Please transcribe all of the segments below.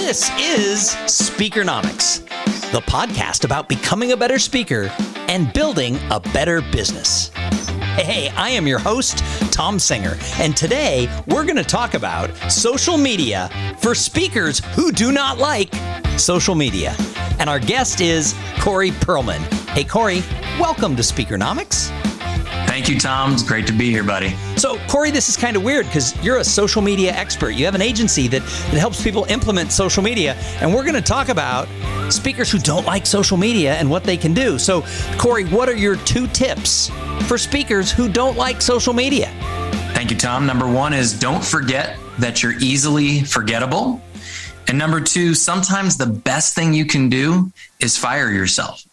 This is Speakernomics, the podcast about becoming a better speaker and building a better business. Hey, I am your host, Tom Singer, and today we're going to talk about social media for speakers who do not like social media. And our guest is Corey Perlman. Hey, Corey, welcome to Speakernomics. Thank you, Tom. It's great to be here, buddy. So, Corey, this is kind of weird because you're a social media expert. You have an agency that, that helps people implement social media. And we're going to talk about speakers who don't like social media and what they can do. So, Corey, what are your two tips for speakers who don't like social media? Thank you, Tom. Number one is don't forget that you're easily forgettable. And number two, sometimes the best thing you can do is fire yourself.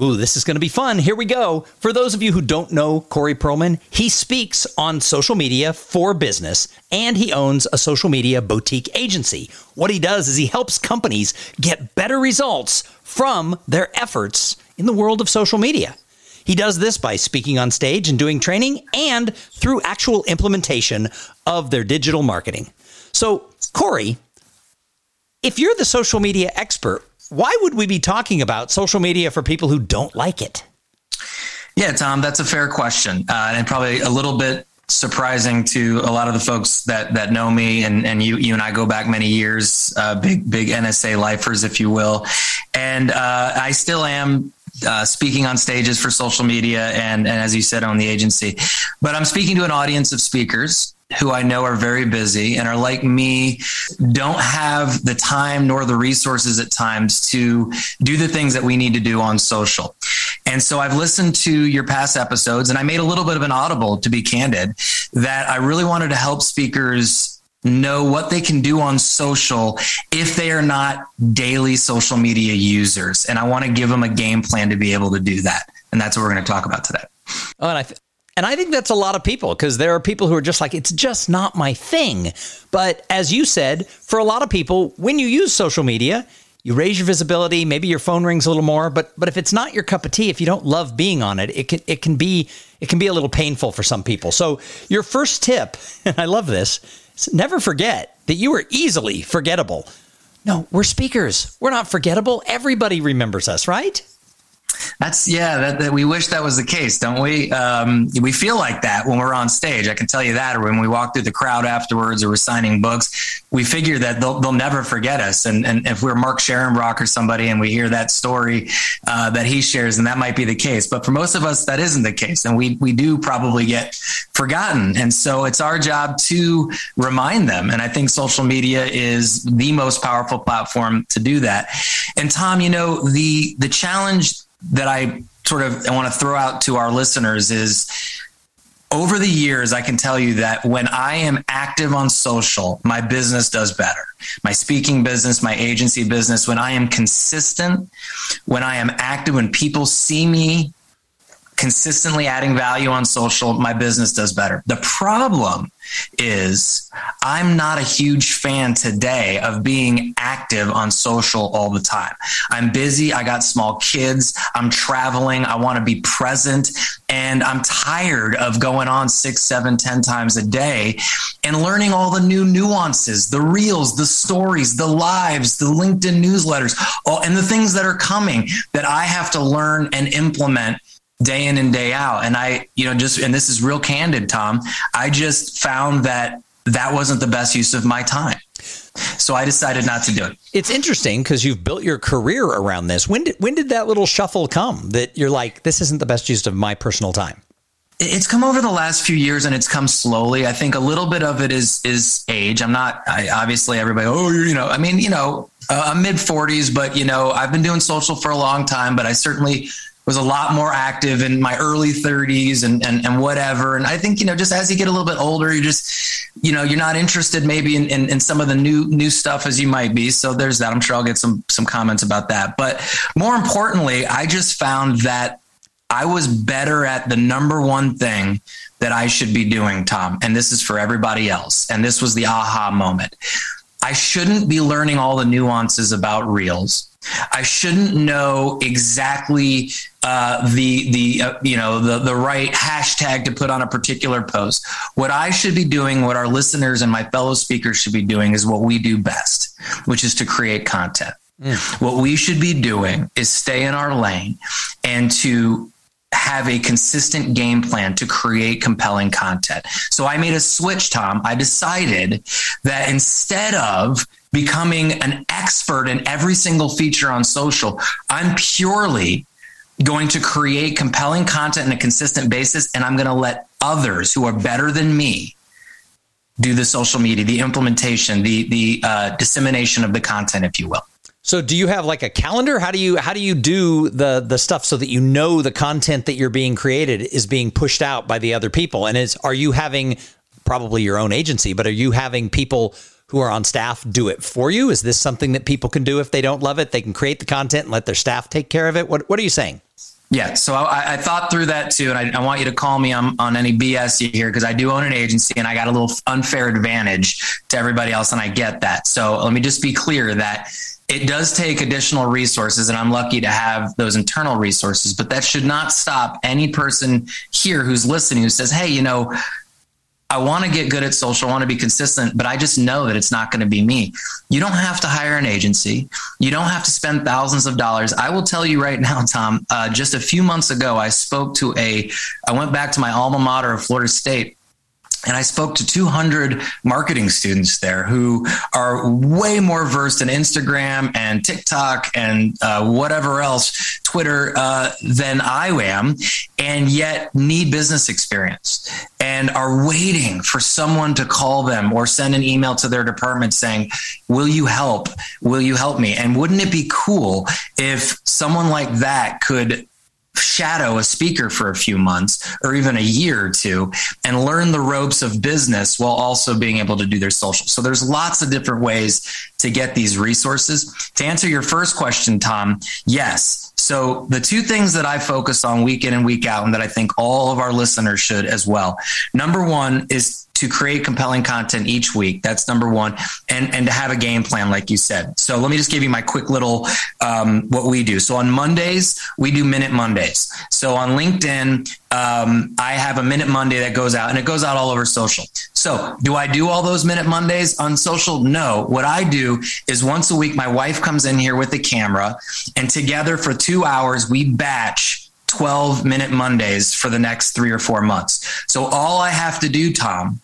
Ooh, this is going to be fun. Here we go. For those of you who don't know Corey Perlman, he speaks on social media for business and he owns a social media boutique agency. What he does is he helps companies get better results from their efforts in the world of social media. He does this by speaking on stage and doing training and through actual implementation of their digital marketing. So, Corey, if you're the social media expert, why would we be talking about social media for people who don't like it? Yeah, Tom, that's a fair question, uh, and probably a little bit surprising to a lot of the folks that that know me and and you you and I go back many years, uh, big big NSA lifers, if you will, and uh, I still am. Uh, speaking on stages for social media and, and as you said on the agency but i'm speaking to an audience of speakers who I know are very busy and are like me, don't have the time nor the resources at times to do the things that we need to do on social. And so I've listened to your past episodes and I made a little bit of an audible to be candid that I really wanted to help speakers know what they can do on social if they are not daily social media users. And I want to give them a game plan to be able to do that. And that's what we're going to talk about today. Oh, and I, th- and I think that's a lot of people because there are people who are just like, it's just not my thing. But as you said, for a lot of people, when you use social media, you raise your visibility, maybe your phone rings a little more, but but if it's not your cup of tea, if you don't love being on it, it can it can be it can be a little painful for some people. So your first tip, and I love this, is never forget that you are easily forgettable. No, we're speakers. We're not forgettable. Everybody remembers us, right? That's yeah. That, that, we wish that was the case, don't we? Um, we feel like that when we're on stage. I can tell you that, or when we walk through the crowd afterwards, or we're signing books, we figure that they'll, they'll never forget us. And, and if we're Mark Scharenbroich or somebody, and we hear that story uh, that he shares, and that might be the case. But for most of us, that isn't the case, and we we do probably get forgotten. And so it's our job to remind them. And I think social media is the most powerful platform to do that. And Tom, you know the the challenge that I sort of want to throw out to our listeners is over the years, I can tell you that when I am active on social, my business does better. My speaking business, my agency business, when I am consistent, when I am active, when people see me consistently adding value on social, my business does better. The problem is I'm not a huge fan today of being active on social all the time. I'm busy. I got small kids. I'm traveling. I want to be present. And I'm tired of going on six, seven, ten times a day and learning all the new nuances, the reels, the stories, the lives, the LinkedIn newsletters, all, and the things that are coming that I have to learn and implement day in and day out. And I, you know, just, and this is real candid, Tom, I just found that that wasn't the best use of my time. So I decided not to do it. It's interesting because you've built your career around this. When did when did that little shuffle come that you're like, this isn't the best use of my personal time? It's come over the last few years, and it's come slowly. I think a little bit of it is is age. I'm not I, obviously everybody. Oh, you know, I mean, you know, uh, I'm mid 40s, but you know, I've been doing social for a long time. But I certainly was a lot more active in my early 30s and, and, and whatever. And I think, you know, just as you get a little bit older, you just, you know, you're not interested maybe in, in, in some of the new, new stuff as you might be. So there's that. I'm sure I'll get some, some comments about that. But more importantly, I just found that I was better at the number one thing that I should be doing, Tom. And this is for everybody else. And this was the aha moment. I shouldn't be learning all the nuances about reels. I shouldn't know exactly uh, the the uh, you know the the right hashtag to put on a particular post. What I should be doing, what our listeners and my fellow speakers should be doing, is what we do best, which is to create content. Mm. What we should be doing is stay in our lane and to have a consistent game plan to create compelling content. So I made a switch, Tom. I decided that instead of becoming an expert in every single feature on social, I'm purely going to create compelling content on a consistent basis. And I'm going to let others who are better than me do the social media, the implementation, the, the uh, dissemination of the content, if you will. So do you have like a calendar? How do you how do you do the the stuff so that you know the content that you're being created is being pushed out by the other people? And is are you having probably your own agency, but are you having people who are on staff do it for you? Is this something that people can do if they don't love it? They can create the content and let their staff take care of it. What what are you saying? Yeah, so I, I, thought through that too, and I, I, want you to call me on, on any BS hear because I do own an agency and I got a little unfair advantage to everybody else, and I get that. So let me just be clear that it does take additional resources, and I'm lucky to have those internal resources, but that should not stop any person here who's listening who says, Hey, you know, I want to get good at social, I want to be consistent, but I just know that it's not going to be me. You don't have to hire an agency. You don't have to spend thousands of dollars. I will tell you right now, Tom, uh, just a few months ago, I spoke to a, I went back to my alma mater of Florida State and I spoke to 200 marketing students there who are way more versed in Instagram and TikTok and uh, whatever else, Twitter, uh, than I am, and yet need business experience and are waiting for someone to call them or send an email to their department saying, Will you help? Will you help me? And wouldn't it be cool if someone like that could shadow a speaker for a few months or even a year or two and learn the ropes of business while also being able to do their social. So there's lots of different ways to get these resources. To answer your first question, Tom, yes. So the two things that I focus on week in and week out and that I think all of our listeners should as well. Number one is to create compelling content each week. That's number one, and and to have a game plan, like you said. So let me just give you my quick little um, what we do. So on Mondays we do Minute Mondays. So on LinkedIn, um, I have a Minute Monday that goes out, and it goes out all over social. So do I do all those Minute Mondays on social? No. What I do is once a week, my wife comes in here with the camera, and together for two hours we batch 12 minute Mondays for the next three or four months. So all I have to do, Tom,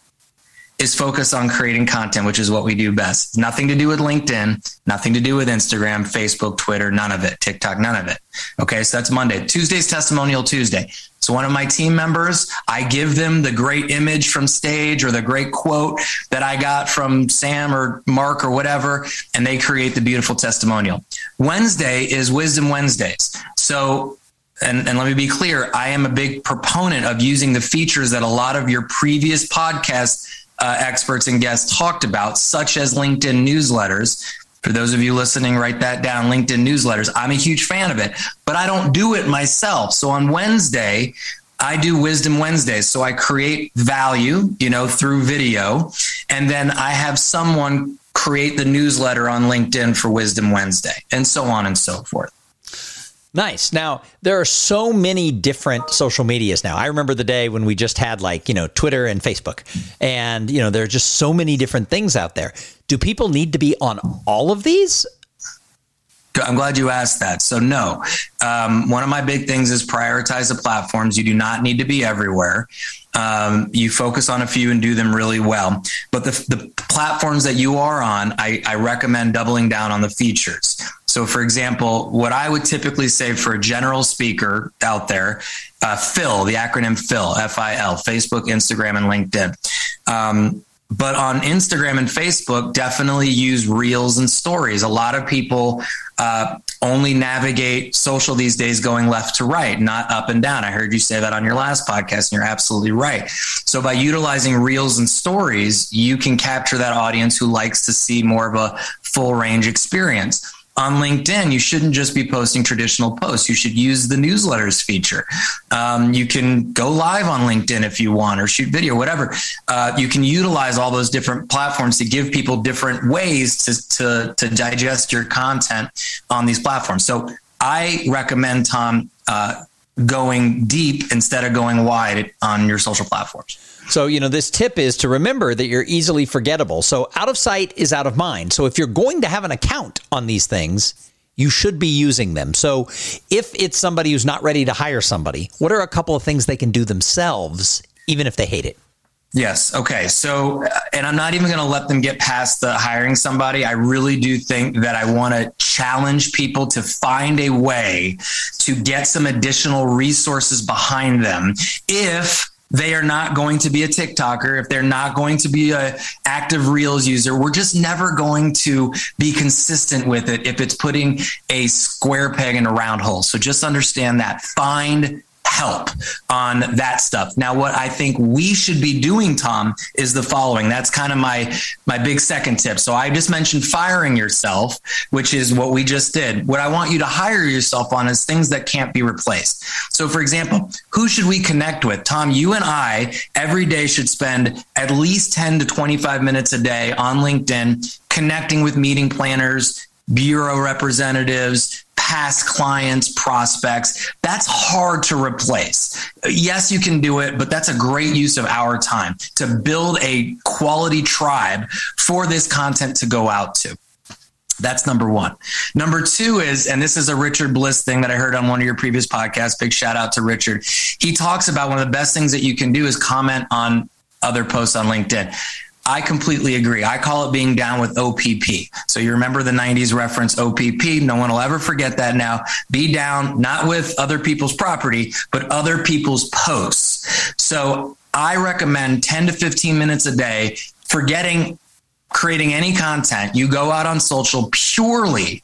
is focus on creating content, which is what we do best. Nothing to do with LinkedIn, nothing to do with Instagram, Facebook, Twitter, none of it, TikTok, none of it. Okay, so that's Monday. Tuesday's testimonial Tuesday. So one of my team members, I give them the great image from stage or the great quote that I got from Sam or Mark or whatever, and they create the beautiful testimonial. Wednesday is Wisdom Wednesdays. So and, and let me be clear, I am a big proponent of using the features that a lot of your previous podcast uh, experts and guests talked about, such as LinkedIn newsletters. For those of you listening, write that down LinkedIn newsletters. I'm a huge fan of it, but I don't do it myself. So on Wednesday, I do Wisdom Wednesdays. So I create value, you know, through video. And then I have someone create the newsletter on LinkedIn for Wisdom Wednesday, and so on and so forth. Nice. Now, there are so many different social medias now. I remember the day when we just had like, you know, Twitter and Facebook. And, you know, there are just so many different things out there. Do people need to be on all of these? I'm glad you asked that. So, no. Um, one of my big things is prioritize the platforms. You do not need to be everywhere. Um, you focus on a few and do them really well. But the, the platforms that you are on, I, I recommend doubling down on the features. So, for example, what I would typically say for a general speaker out there, uh, Phil, the acronym Phil, F I L, Facebook, Instagram, and LinkedIn. Um, but on Instagram and Facebook, definitely use reels and stories. A lot of people uh, only navigate social these days going left to right, not up and down. I heard you say that on your last podcast, and you're absolutely right. So, by utilizing reels and stories, you can capture that audience who likes to see more of a full range experience on LinkedIn, you shouldn't just be posting traditional posts. You should use the newsletters feature. Um, you can go live on LinkedIn if you want, or shoot video, whatever. Uh, you can utilize all those different platforms to give people different ways to, to, to digest your content on these platforms. So I recommend, Tom, uh, going deep instead of going wide on your social platforms. So, you know, this tip is to remember that you're easily forgettable. So, out of sight is out of mind. So, if you're going to have an account on these things, you should be using them. So, if it's somebody who's not ready to hire somebody, what are a couple of things they can do themselves, even if they hate it? Yes. Okay. So, uh, and I'm not even going to let them get past the hiring somebody. I really do think that I want to challenge people to find a way to get some additional resources behind them if they are not going to be a TikToker, if they're not going to be a active Reels user, we're just never going to be consistent with it if it's putting a square peg in a round hole. So just understand that. Find help on that stuff. Now, what I think we should be doing, Tom, is the following. That's kind of my my big second tip. So I just mentioned firing yourself, which is what we just did. What I want you to hire yourself on is things that can't be replaced. So, for example, who should we connect with? Tom, you and I every day should spend at least 10 to 25 minutes a day on LinkedIn connecting with meeting planners, bureau representatives, past clients, prospects. That's hard to replace. Yes, you can do it, but that's a great use of our time to build a quality tribe for this content to go out to. That's number one. Number two is, and this is a Richard Bliss thing that I heard on one of your previous podcasts. Big shout out to Richard. He talks about one of the best things that you can do is comment on other posts on LinkedIn. I completely agree. I call it being down with OPP. So you remember the 90s reference OPP. No one will ever forget that now. Be down, not with other people's property, but other people's posts. So I recommend 10 to 15 minutes a day, forgetting creating any content. You go out on social purely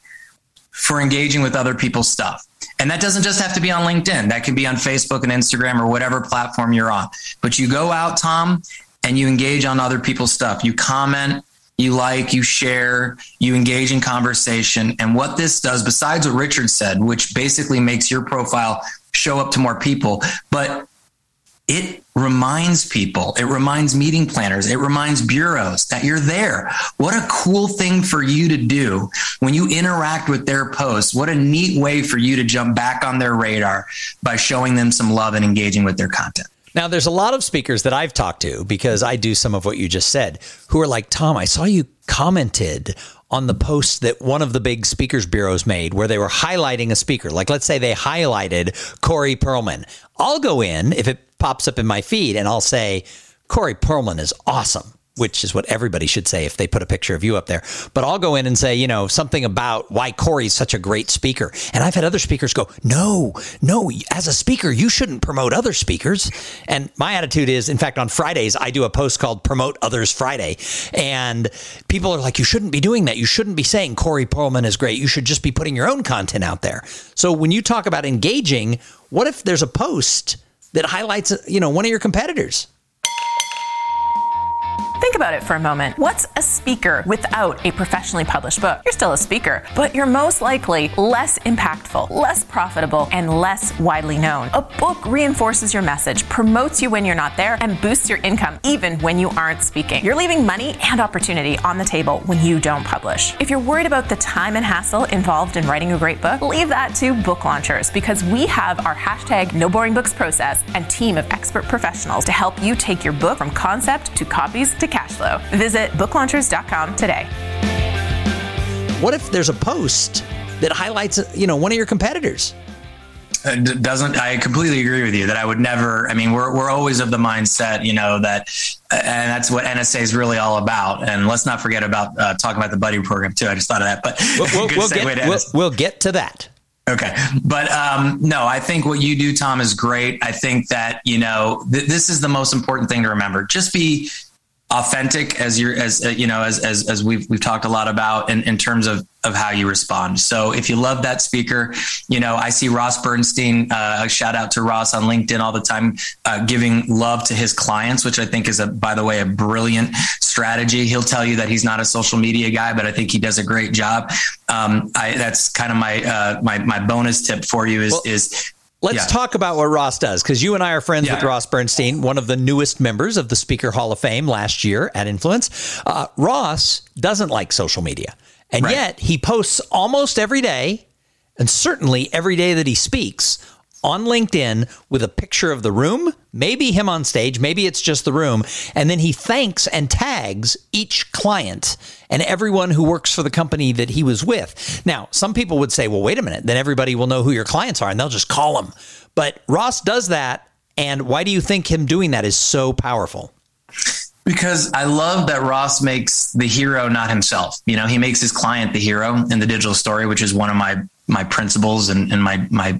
for engaging with other people's stuff. And that doesn't just have to be on LinkedIn. That can be on Facebook and Instagram or whatever platform you're on. But you go out, Tom, and you engage on other people's stuff. You comment, you like, you share, you engage in conversation. And what this does, besides what Richard said, which basically makes your profile show up to more people, but it reminds people, it reminds meeting planners, it reminds bureaus that you're there. What a cool thing for you to do when you interact with their posts. What a neat way for you to jump back on their radar by showing them some love and engaging with their content. Now, there's a lot of speakers that I've talked to because I do some of what you just said who are like, Tom, I saw you commented on the post that one of the big speakers bureaus made where they were highlighting a speaker. Like, let's say they highlighted Corey Perlman. I'll go in if it pops up in my feed and I'll say, Corey Perlman is awesome which is what everybody should say if they put a picture of you up there. But I'll go in and say, you know, something about why Corey's such a great speaker. And I've had other speakers go, no, no, as a speaker, you shouldn't promote other speakers. And my attitude is, in fact, on Fridays, I do a post called Promote Others Friday. And people are like, you shouldn't be doing that. You shouldn't be saying Corey Perlman is great. You should just be putting your own content out there. So when you talk about engaging, what if there's a post that highlights, you know, one of your competitors? About it for a moment. What's a speaker without a professionally published book? You're still a speaker, but you're most likely less impactful, less profitable, and less widely known. A book reinforces your message, promotes you when you're not there, and boosts your income even when you aren't speaking. You're leaving money and opportunity on the table when you don't publish. If you're worried about the time and hassle involved in writing a great book, leave that to book launchers because we have our hashtag no boring books process and team of expert professionals to help you take your book from concept to copies to cash flow. Visit booklaunchers.com today. What if there's a post that highlights, you know, one of your competitors? It doesn't I completely agree with you that I would never I mean we're we're always of the mindset you know that and that's what NSA is really all about and let's not forget about uh, talking about the buddy program too I just thought of that but we'll, we'll, we'll get, we'll, we'll get to that Okay. But um, no, I think what you do, Tom, is great. I think that, you know, th- this is the most important thing to remember. Just be authentic as you're as uh, you know as as, as we've we've talked a lot about in, in terms of of how you respond. So if you love that speaker you know i see ross bernstein uh, a shout out to ross on linkedin all the time uh, giving love to his clients which i think is a by the way a brilliant strategy. He'll tell you that he's not a social media guy but i think he does a great job. Um, I, that's kind of my uh, my my bonus tip for you is well, is Let's yeah. talk about what Ross does because you and I are friends yeah. with Ross Bernstein, one of the newest members of the Speaker Hall of Fame last year at Influence. Uh, Ross doesn't like social media, and right. yet he posts almost every day, and certainly every day that he speaks on LinkedIn with a picture of the room, maybe him on stage, maybe it's just the room, and then he thanks and tags each client and everyone who works for the company that he was with. Now, some people would say, well, wait a minute, then everybody will know who your clients are and they'll just call them. But Ross does that. And why do you think him doing that is so powerful? Because I love that Ross makes the hero not himself. You know, he makes his client the hero in the digital story, which is one of my my principles and, and my my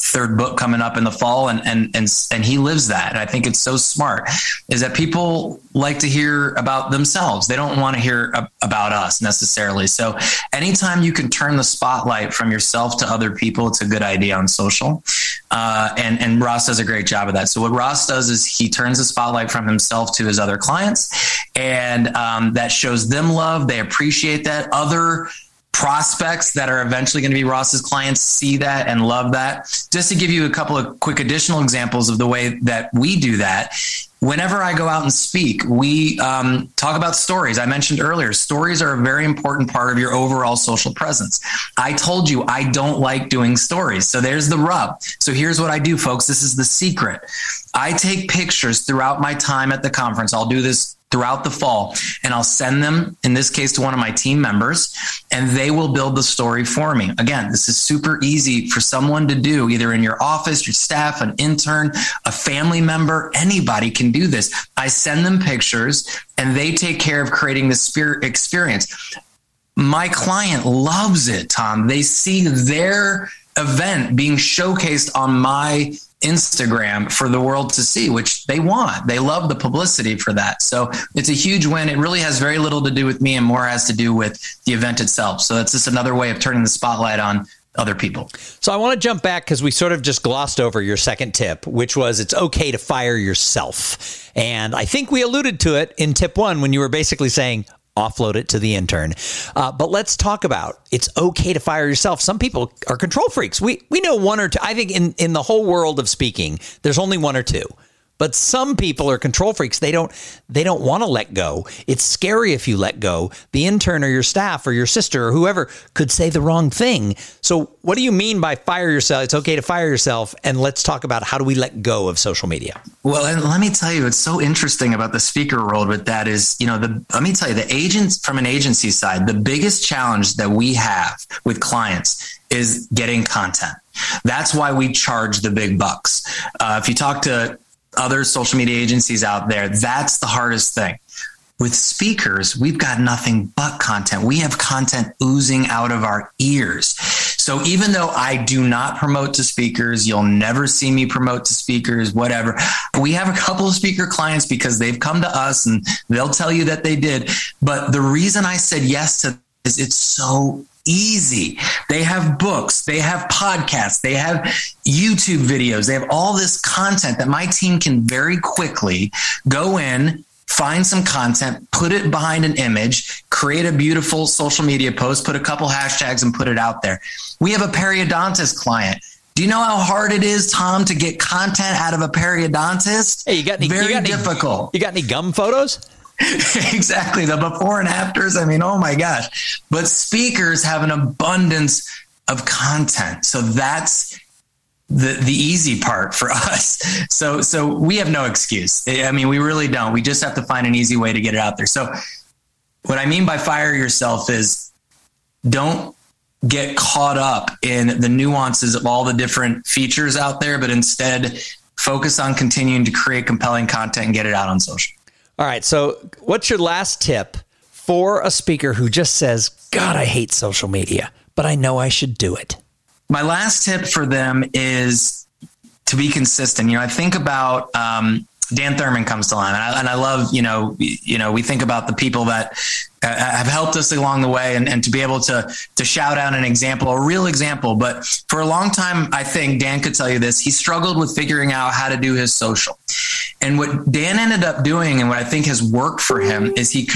third book coming up in the fall and and and and he lives that. And i think it's so smart is that people like to hear about themselves. They don't want to hear about us necessarily. So anytime you can turn the spotlight from yourself to other people it's a good idea on social. Uh, and and ross does a great job of that. So what ross does is he turns the spotlight from himself to his other clients and um, that shows them love. They appreciate that. Other prospects that are eventually going to be Ross's clients see that and love that. Just to give you a couple of quick additional examples of the way that we do that. Whenever I go out and speak, we um, talk about stories. I mentioned earlier, stories are a very important part of your overall social presence. I told you I don't like doing stories. So there's the rub. So here's what I do, folks. This is the secret. I take pictures throughout my time at the conference. I'll do this throughout the fall and I'll send them, in this case, to one of my team members, and they will build the story for me. Again, this is super easy for someone to do, either in your office, your staff, an intern, a family member, anybody can do this. I send them pictures and they take care of creating the spirit experience. My client loves it, Tom. They see their event being showcased on my Instagram for the world to see, which they want. They love the publicity for that. So it's a huge win. It really has very little to do with me and more has to do with the event itself. So that's just another way of turning the spotlight on other people. So I want to jump back because we sort of just glossed over your second tip, which was it's okay to fire yourself. And I think we alluded to it in tip one when you were basically saying, offload it to the intern. Uh, but let's talk about it's okay to fire yourself. Some people are control freaks. We we know one or two. I think in in the whole world of speaking, there's only one or two. But some people are control freaks. They don't they don't want to let go. It's scary if you let go. The intern or your staff or your sister or whoever could say the wrong thing. So what do you mean by fire yourself? It's okay to fire yourself and let's talk about how do we let go of social media? Well, and let me tell you it's so interesting about the speaker world with that is, you know, the let me tell you the agents from an agency side, the biggest challenge that we have with clients is getting content. That's why we charge the big bucks. Uh, if you talk to other social media agencies out there, that's the hardest thing. With speakers, we've got nothing but content. We have content oozing out of our ears. So even though I do not promote to speakers, you'll never see me promote to speakers, whatever. We have a couple of speaker clients because they've come to us and they'll tell you that they did. But the reason I said yes to is it's so easy. They have books, they have podcasts, they have YouTube videos, they have all this content that my team can very quickly go in, find some content, put it behind an image, create a beautiful social media post, put a couple hashtags and put it out there. We have a periodontist client. Do you know how hard it is, Tom, to get content out of a periodontist? Hey, you got any, very you got difficult. Any, you got any gum photos? exactly. The before and afters. I mean, oh my gosh. But speakers have an abundance of content. So that's the the easy part for us. So so we have no excuse. I mean, we really don't. We just have to find an easy way to get it out there. So what I mean by fire yourself is don't get caught up in the nuances of all the different features out there, but instead focus on continuing to create compelling content and get it out on social. All right. So, what's your last tip for a speaker who just says, God, I hate social media, but I know I should do it? My last tip for them is to be consistent. You know, I think about um, Dan Thurmon comes to mind, and I, and I love you know you know we think about the people that Uh, have helped us along the way and, and to be able to to shout out an example a real example. But for a long time i think dan could tell you this he struggled with figuring out how to do his social. And what dan ended up doing and what i think has worked for him is he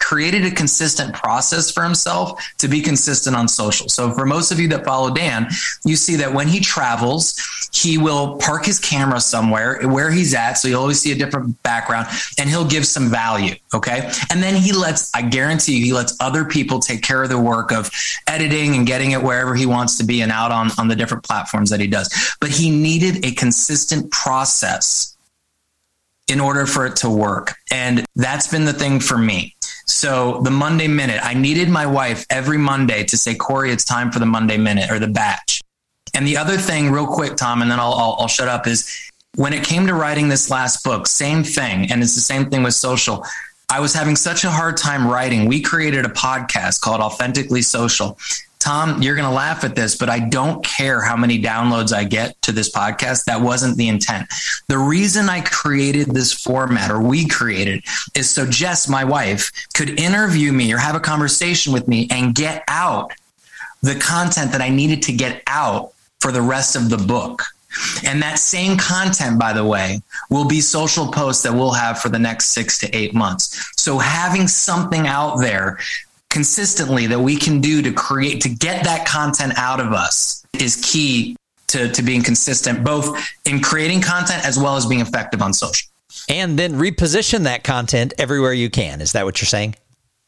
created a consistent process for himself to be consistent on social. So for most of you that follow dan you see that when he travels he will park his camera somewhere where he's at so you'll always see a different background and he'll give some value okay? And then he lets i guarantee he lets other people take care of the work of editing and getting it wherever he wants to be and out on, on the different platforms that he does. But he needed a consistent process in order for it to work. And that's been the thing for me. So the Monday minute, I needed my wife every Monday to say, Corey, it's time for the Monday minute or the batch. And the other thing, real quick, Tom, and then I'll, I'll, I'll shut up, is when it came to writing this last book, same thing. And it's the same thing with social. I was having such a hard time writing. We created a podcast called Authentically Social. Tom, you're going to laugh at this, but I don't care how many downloads I get to this podcast. That wasn't the intent. The reason I created this format or we created is so Jess, my wife, could interview me or have a conversation with me and get out the content that I needed to get out for the rest of the book. And that same content, by the way, will be social posts that we'll have for the next six to eight months. So having something out there consistently that we can do to create, to get that content out of us is key to, to being consistent, both in creating content as well as being effective on social. And then reposition that content everywhere you can. Is that what you're saying?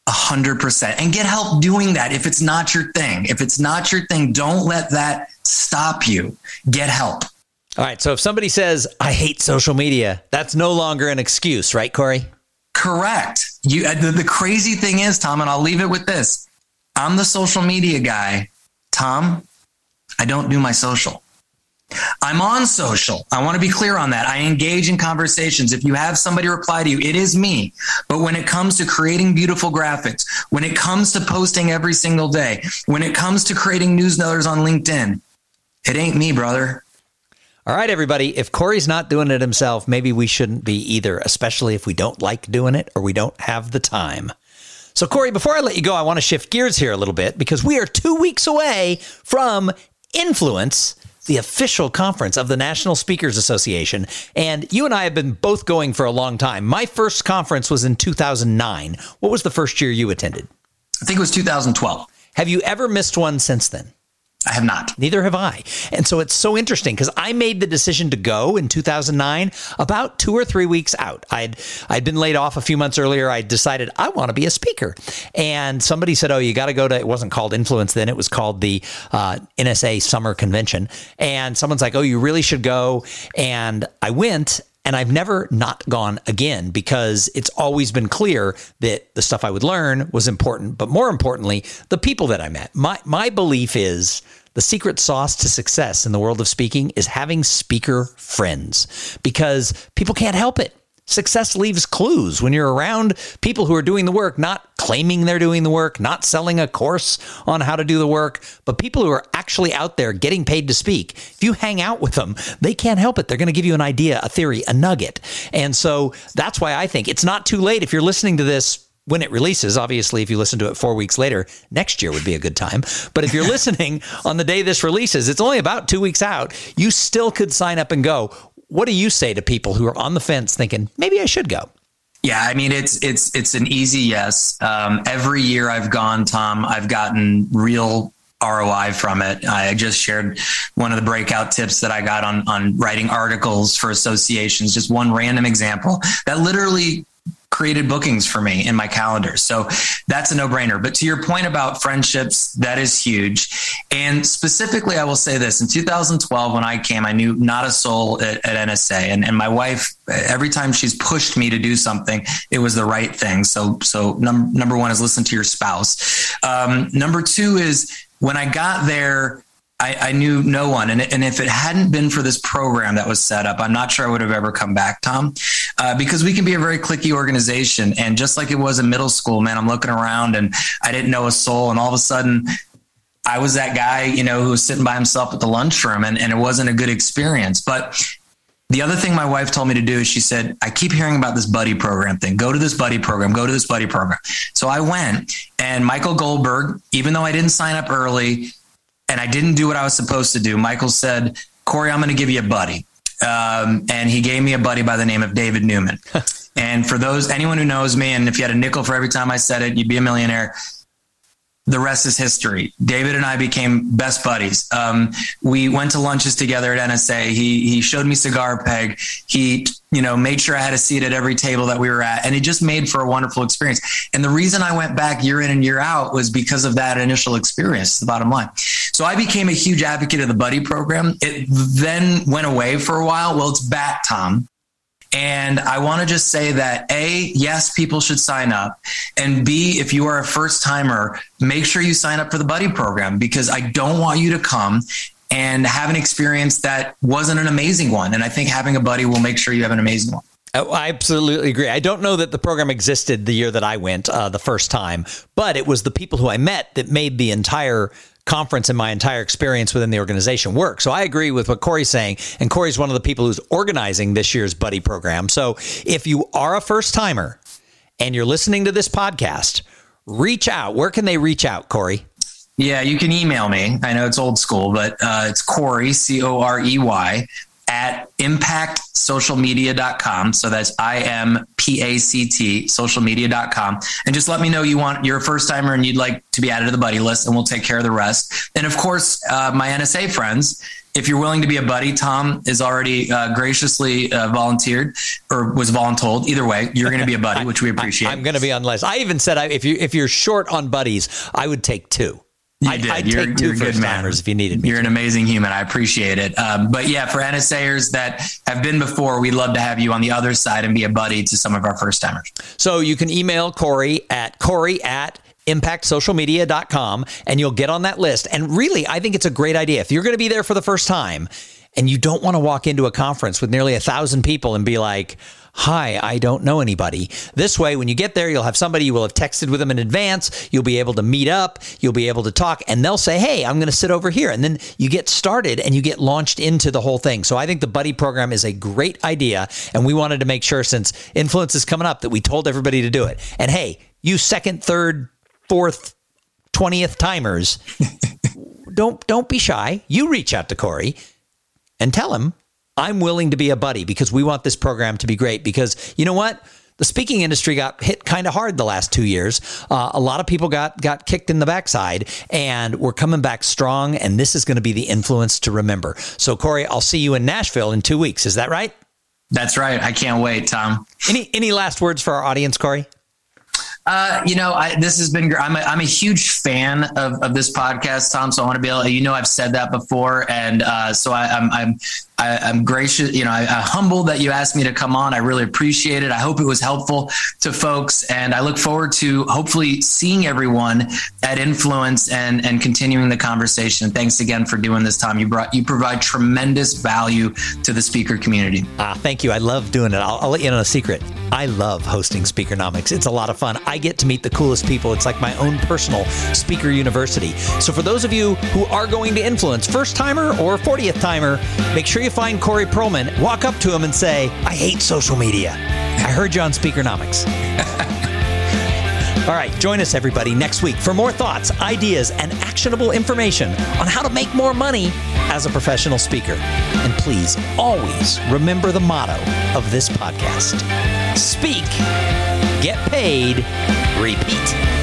A hundred percent. And get help doing that if it's not your thing. If it's not your thing, don't let that stop you. Get help. All right. So if somebody says, I hate social media, that's no longer an excuse, right, Corey? Correct. You, uh, the, the crazy thing is, Tom, and I'll leave it with this I'm the social media guy. Tom, I don't do my social. I'm on social. I want to be clear on that. I engage in conversations. If you have somebody reply to you, it is me. But when it comes to creating beautiful graphics, when it comes to posting every single day, when it comes to creating newsletters on LinkedIn, it ain't me, brother. All right, everybody. If Corey's not doing it himself, maybe we shouldn't be either, especially if we don't like doing it or we don't have the time. So, Corey, before I let you go, I want to shift gears here a little bit because we are two weeks away from Influence, the official conference of the National Speakers Association. And you and I have been both going for a long time. My first conference was in 2009. What was the first year you attended? I think it was 2012. Have you ever missed one since then? I have not. Neither have I. And so it's so interesting because I made the decision to go in 2009 about two or three weeks out. I'd I'd been laid off a few months earlier. I decided I want to be a speaker, and somebody said, "Oh, you got to go to." It wasn't called Influence then; it was called the uh, NSA Summer Convention. And someone's like, "Oh, you really should go." And I went, and I've never not gone again because it's always been clear that the stuff I would learn was important, but more importantly, the people that I met. My my belief is the secret sauce to success in the world of speaking is having speaker friends because people can't help it. Success leaves clues when you're around people who are doing the work, not claiming they're doing the work, not selling a course on how to do the work, but people who are actually out there getting paid to speak. If you hang out with them, they can't help it. They're going to give you an idea, a theory, a nugget. And so that's why I think it's not too late if you're listening to this when it releases. Obviously, if you listen to it four weeks later, next year would be a good time. But if you're listening on the day this releases, it's only about two weeks out. You still could sign up and go. What do you say to people who are on the fence thinking, maybe I should go? Yeah, I mean it's it's it's an easy yes. Um, every year I've gone, Tom, I've gotten real ROI from it. I just shared one of the breakout tips that I got on on writing articles for associations. Just one random example that literally created bookings for me in my calendar. So that's a no brainer. But to your point about friendships, that is huge. And specifically, I will say this in 2012, when I came, I knew not a soul at, at NSA. And, and my wife, every time she's pushed me to do something, it was the right thing. So, so num- number one is listen to your spouse. Um, number two is when I got there, I, I, knew no one. And, and if it hadn't been for this program that was set up, I'm not sure I would have ever come back, Tom, uh, because we can be a very cliquey organization. And just like it was in middle school, man, I'm looking around and I didn't know a soul. And all of a sudden, I was that guy, you know, who was sitting by himself at the lunchroom and, and it wasn't a good experience. But The other thing my wife told me to do is she said, I keep hearing about this buddy program thing. Go to this buddy program, go to this buddy program. So I went and Michael Goldberg, even though I didn't sign up early and I didn't do what I was supposed to do, Michael said, Corey, I'm going to give you a buddy. Um, and he gave me a buddy by the name of David Newman. and for those, anyone who knows me, and if you had a nickel for every time I said it, you'd be a millionaire the rest is history. David and I became best buddies. Um, we went to lunches together at NSA. He he showed me cigar peg. He you know made sure I had a seat at every table that we were at, and it just made for a wonderful experience. And the reason I went back year in and year out was because of that initial experience. The bottom line. So I became a huge advocate of the buddy program. It then went away for a while. Well, it's back, Tom. And I want to just say that A, yes, people should sign up. And B, if you are a first timer, make sure you sign up for the buddy program because I don't want you to come and have an experience that wasn't an amazing one. And I think having a buddy will make sure you have an amazing one. Oh, I absolutely agree. I don't know that the program existed the year that I went uh, the first time, but it was the people who I met that made the entire conference and my entire experience within the organization work. So I agree with what Corey's saying. And Corey's one of the people who's organizing this year's buddy program. So if you are a first timer and you're listening to this podcast, reach out. Where can they reach out, Corey? Yeah, you can email me. I know it's old school, but uh, it's Corey, C O R E Y, at impactsocialmedia.com. So that's I M P A C T, socialmedia.com. And just let me know you want, you're a first timer and you'd like to be added to the buddy list, and we'll take care of the rest. And of course, uh, my NSA friends, if you're willing to be a buddy, Tom is already uh, graciously uh, volunteered or was voluntold. Either way, you're going to be a buddy, which we appreciate. I, am going to be on list. I even said if you if you're short on buddies, I would take two. You I'd, did. I'd you're, take 2 you're first timers if you needed me. You're an amazing human. I appreciate it. Um, but yeah, for NSAers that have been before, we'd love to have you on the other side and be a buddy to some of our first timers. So you can email Corey at Corey at impactsocialmedia.com and you'll get on that list. And really, I think it's a great idea. If you're going to be there for the first time and you don't want to walk into a conference with nearly a thousand people and be like, Hi, I don't know anybody. This way, when you get there, you'll have somebody, you will have texted with them in advance. You'll be able to meet up, you'll be able to talk, and they'll say, Hey, I'm going to sit over here. And then you get started and you get launched into the whole thing. So I think the Buddy program is a great idea. And we wanted to make sure, since influence is coming up, that we told everybody to do it. And hey, you second, third, fourth, 20th timers, don't don't be shy. You reach out to Corey and tell him I'm willing to be a buddy because we want this program to be great. Because you know what? The speaking industry got hit kind of hard the last two years. Uh, a lot of people got got kicked in the backside, and we're coming back strong. And this is going to be the influence to remember. So, Corey, I'll see you in Nashville in two weeks. Is that right? That's right. I can't wait, Tom. Any any last words for our audience, Corey? Uh, you know, I, this has been. I'm a, I'm a huge fan of, of this podcast, Tom. So I want to be able. You know, I've said that before, and uh, so I, I'm I'm I, am gracious, you know, I, am humble that you asked me to come on. I really appreciate it. I hope it was helpful to folks, and I look forward to hopefully seeing everyone at Influence and and continuing the conversation. Thanks again for doing this, Tom. You brought you provide tremendous value to the speaker community. Ah, thank you. I love doing it. I'll, I'll let you know a secret. I love hosting Speakernomics. It's a lot of fun. I get to meet the coolest people. It's like my own personal speaker university. So for those of you who are going to influence, first timer or 40th timer, make sure you find Corey Perlman, walk up to him and say, I hate social media. I heard you on Speakernomics. All right, join us everybody next week for more thoughts, ideas, and actionable information on how to make more money as a professional speaker. And please always remember the motto of this podcast Speak, get paid, repeat.